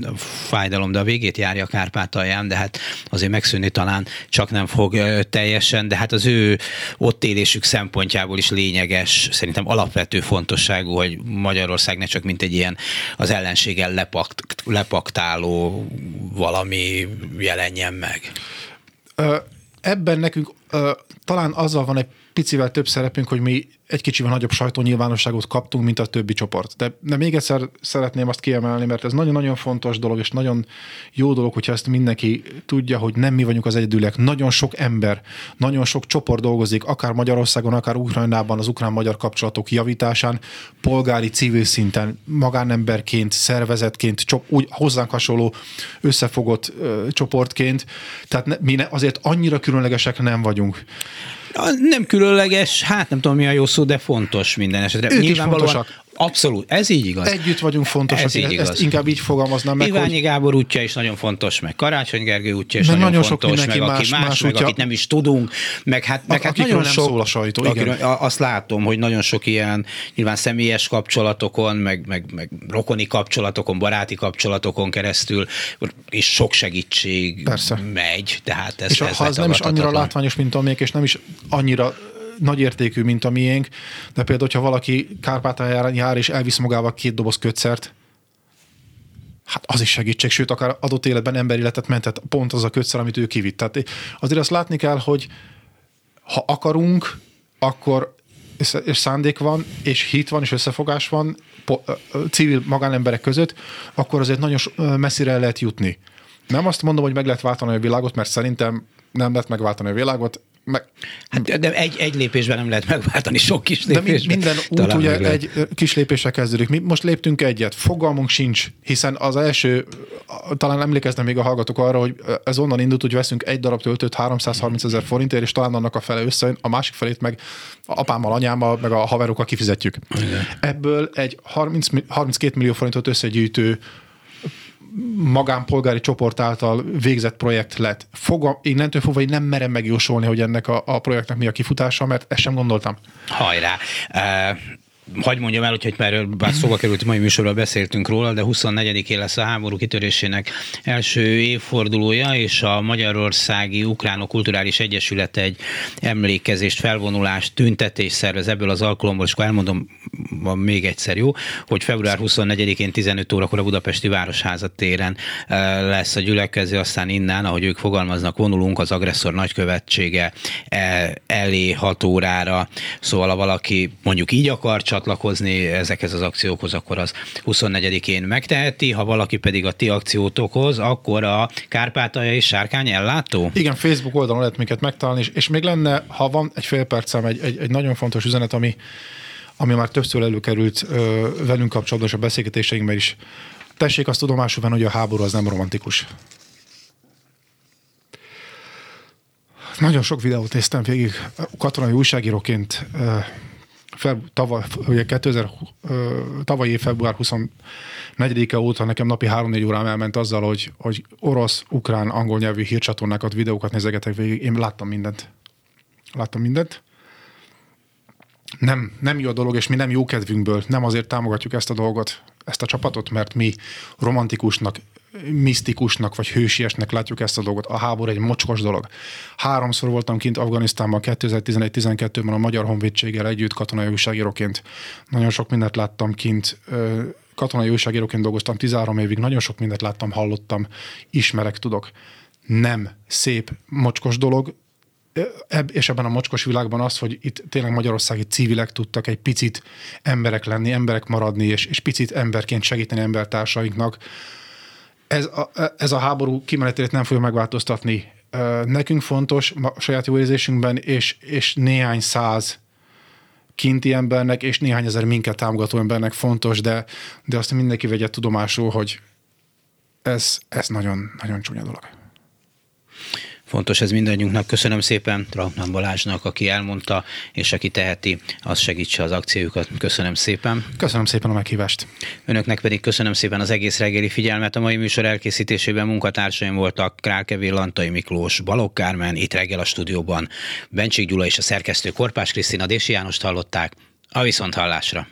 fájdalom, de a végét járja a Kárpátalján, de hát azért megszűnni talán csak nem fog teljesen, de hát az ő ott élésük szempontjából is lényeges, szerintem alapvető fontosságú, hogy Magyarország ne csak mint egy ilyen az ellenséggel lepakt, lepaktáló valami jelenjen meg? Ebben nekünk talán azzal van egy picivel több szerepünk, hogy mi egy kicsivel nagyobb sajtónyilvánosságot kaptunk, mint a többi csoport. De, de még egyszer szeretném azt kiemelni, mert ez nagyon-nagyon fontos dolog, és nagyon jó dolog, hogyha ezt mindenki tudja, hogy nem mi vagyunk az egyedülek. Nagyon sok ember, nagyon sok csoport dolgozik, akár Magyarországon, akár Ukrajnában az ukrán-magyar kapcsolatok javításán, polgári, civil szinten, magánemberként, szervezetként, csop, úgy hozzánk hasonló összefogott ö, csoportként. Tehát ne, mi ne, azért annyira különlegesek nem vagyunk. Nem különleges, hát nem tudom mi a jó szó, de fontos minden esetre. Ők is fontosak. Abszolút, ez így igaz. Együtt vagyunk fontosak, ez így igaz. ezt inkább így fogalmaznám meg. Iványi hogy... Gábor útja is nagyon fontos, meg Karácsony Gergő útja is nagyon, nagyon fontos, sok meg más, aki más, más meg útja... akit nem is tudunk, meg hát, meg hát nagyon nem sok, szól a sajtó, igen. Azt látom, hogy nagyon sok ilyen nyilván személyes kapcsolatokon, meg, meg, meg rokoni kapcsolatokon, baráti kapcsolatokon keresztül, és sok segítség Persze. megy, tehát ez, és ez ha ez nem is annyira látványos, mint amelyik, és nem is annyira nagy értékű, mint a miénk, de például, hogyha valaki Kárpátaljára jár és elvisz magával két doboz kötszert, hát az is segítség, sőt, akár adott életben emberi életet mentett pont az a kötszer, amit ő kivitt. Tehát azért azt látni kell, hogy ha akarunk, akkor és szándék van, és hit van, és összefogás van civil magánemberek között, akkor azért nagyon messzire lehet jutni. Nem azt mondom, hogy meg lehet váltani a világot, mert szerintem nem lehet megváltani a világot, meg... Hát, de egy, egy lépésben nem lehet megváltani, sok kis lépésben. De minden út ugye egy kis lépésre kezdődik. Mi most léptünk egyet, fogalmunk sincs, hiszen az első, talán emlékeznek még a hallgatók arra, hogy ez onnan indult, hogy veszünk egy darab töltőt 330 ezer forintért, és talán annak a fele összejön, a másik felét meg apámmal, anyámmal, meg a haverokkal kifizetjük. Igen. Ebből egy 30, 32 millió forintot összegyűjtő magánpolgári csoport által végzett projekt lett. Fogam, innentől fogva én nem merem megjósolni, hogy ennek a, a projektnek mi a kifutása, mert ezt sem gondoltam. Hajrá! Uh Hagy mondjam el, hogy erről bár szóba került, mai műsorban beszéltünk róla, de 24-én lesz a háború kitörésének első évfordulója, és a Magyarországi Ukránok Kulturális Egyesület egy emlékezést, felvonulást, tüntetés szervez ebből az alkalomból, és akkor elmondom még egyszer, jó, hogy február 24-én 15 órakor a Budapesti Városházat téren eh, lesz a gyülekező, aztán innen, ahogy ők fogalmaznak, vonulunk az agresszor nagykövetsége eh, elé 6 órára, szóval ha valaki mondjuk így akar csatlakozni ezekhez az akciókhoz, akkor az 24-én megteheti, ha valaki pedig a ti akciótokhoz, akkor a Kárpátalja és Sárkány ellátó? Igen, Facebook oldalon lehet minket megtalálni, és, és még lenne, ha van egy fél percem, egy, egy, egy nagyon fontos üzenet, ami, ami már többször előkerült ö, velünk kapcsolatban, és a beszélgetéseinkben is. Tessék azt tudomásul venni, hogy a háború az nem romantikus. Nagyon sok videót néztem végig katonai újságíróként feb, tavaly, ugye 2000, tavalyi február 24-e óta nekem napi 3-4 órám elment azzal, hogy, hogy orosz, ukrán, angol nyelvű hírcsatornákat, videókat nézegetek végig. Én láttam mindent. Láttam mindent. Nem, nem jó a dolog, és mi nem jó kedvünkből, nem azért támogatjuk ezt a dolgot, ezt a csapatot, mert mi romantikusnak, misztikusnak vagy hősiesnek látjuk ezt a dolgot. A háború egy mocskos dolog. Háromszor voltam kint Afganisztánban 2011-12-ben a Magyar Honvédséggel együtt katonai újságíróként. Nagyon sok mindent láttam kint katonai újságíróként dolgoztam 13 évig, nagyon sok mindent láttam, hallottam, ismerek, tudok. Nem szép, mocskos dolog, és ebben a mocskos világban az, hogy itt tényleg magyarországi civilek tudtak egy picit emberek lenni, emberek maradni, és, és picit emberként segíteni embertársainknak, ez a, ez a háború kimenetét nem fogja megváltoztatni. Nekünk fontos a saját jó érzésünkben, és, és néhány száz kinti embernek, és néhány ezer minket támogató embernek fontos, de, de azt mindenki vegye tudomásul, hogy ez, ez nagyon, nagyon csúnya dolog. Fontos ez mindannyiunknak. Köszönöm szépen Trautmann Balázsnak, aki elmondta, és aki teheti, az segítse az akciójukat. Köszönöm szépen. Köszönöm szépen a meghívást. Önöknek pedig köszönöm szépen az egész reggeli figyelmet. A mai műsor elkészítésében munkatársaim voltak Králkevé Lantai Miklós, Balogh Kármen, itt reggel a stúdióban. Bencsik Gyula és a szerkesztő Korpás Krisztina Dési Jánost hallották. A viszonthallásra.